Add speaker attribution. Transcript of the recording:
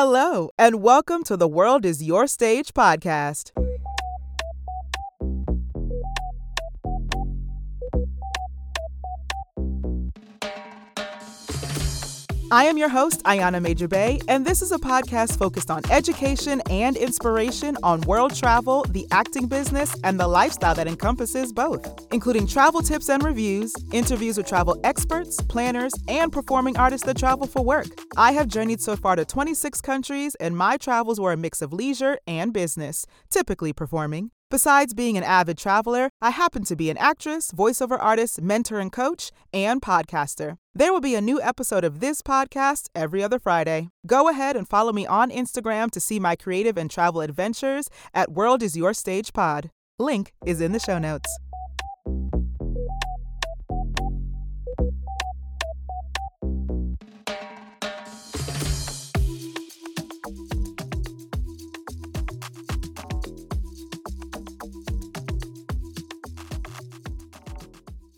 Speaker 1: Hello, and welcome to the World is Your Stage podcast. I am your host, Ayana Major Bey, and this is a podcast focused on education and inspiration on world travel, the acting business, and the lifestyle that encompasses both, including travel tips and reviews, interviews with travel experts, planners, and performing artists that travel for work. I have journeyed so far to 26 countries, and my travels were a mix of leisure and business, typically performing. Besides being an avid traveler, I happen to be an actress, voiceover artist, mentor and coach, and podcaster. There will be a new episode of this podcast every other Friday. Go ahead and follow me on Instagram to see my creative and travel adventures at World is Your Stage Pod. Link is in the show notes.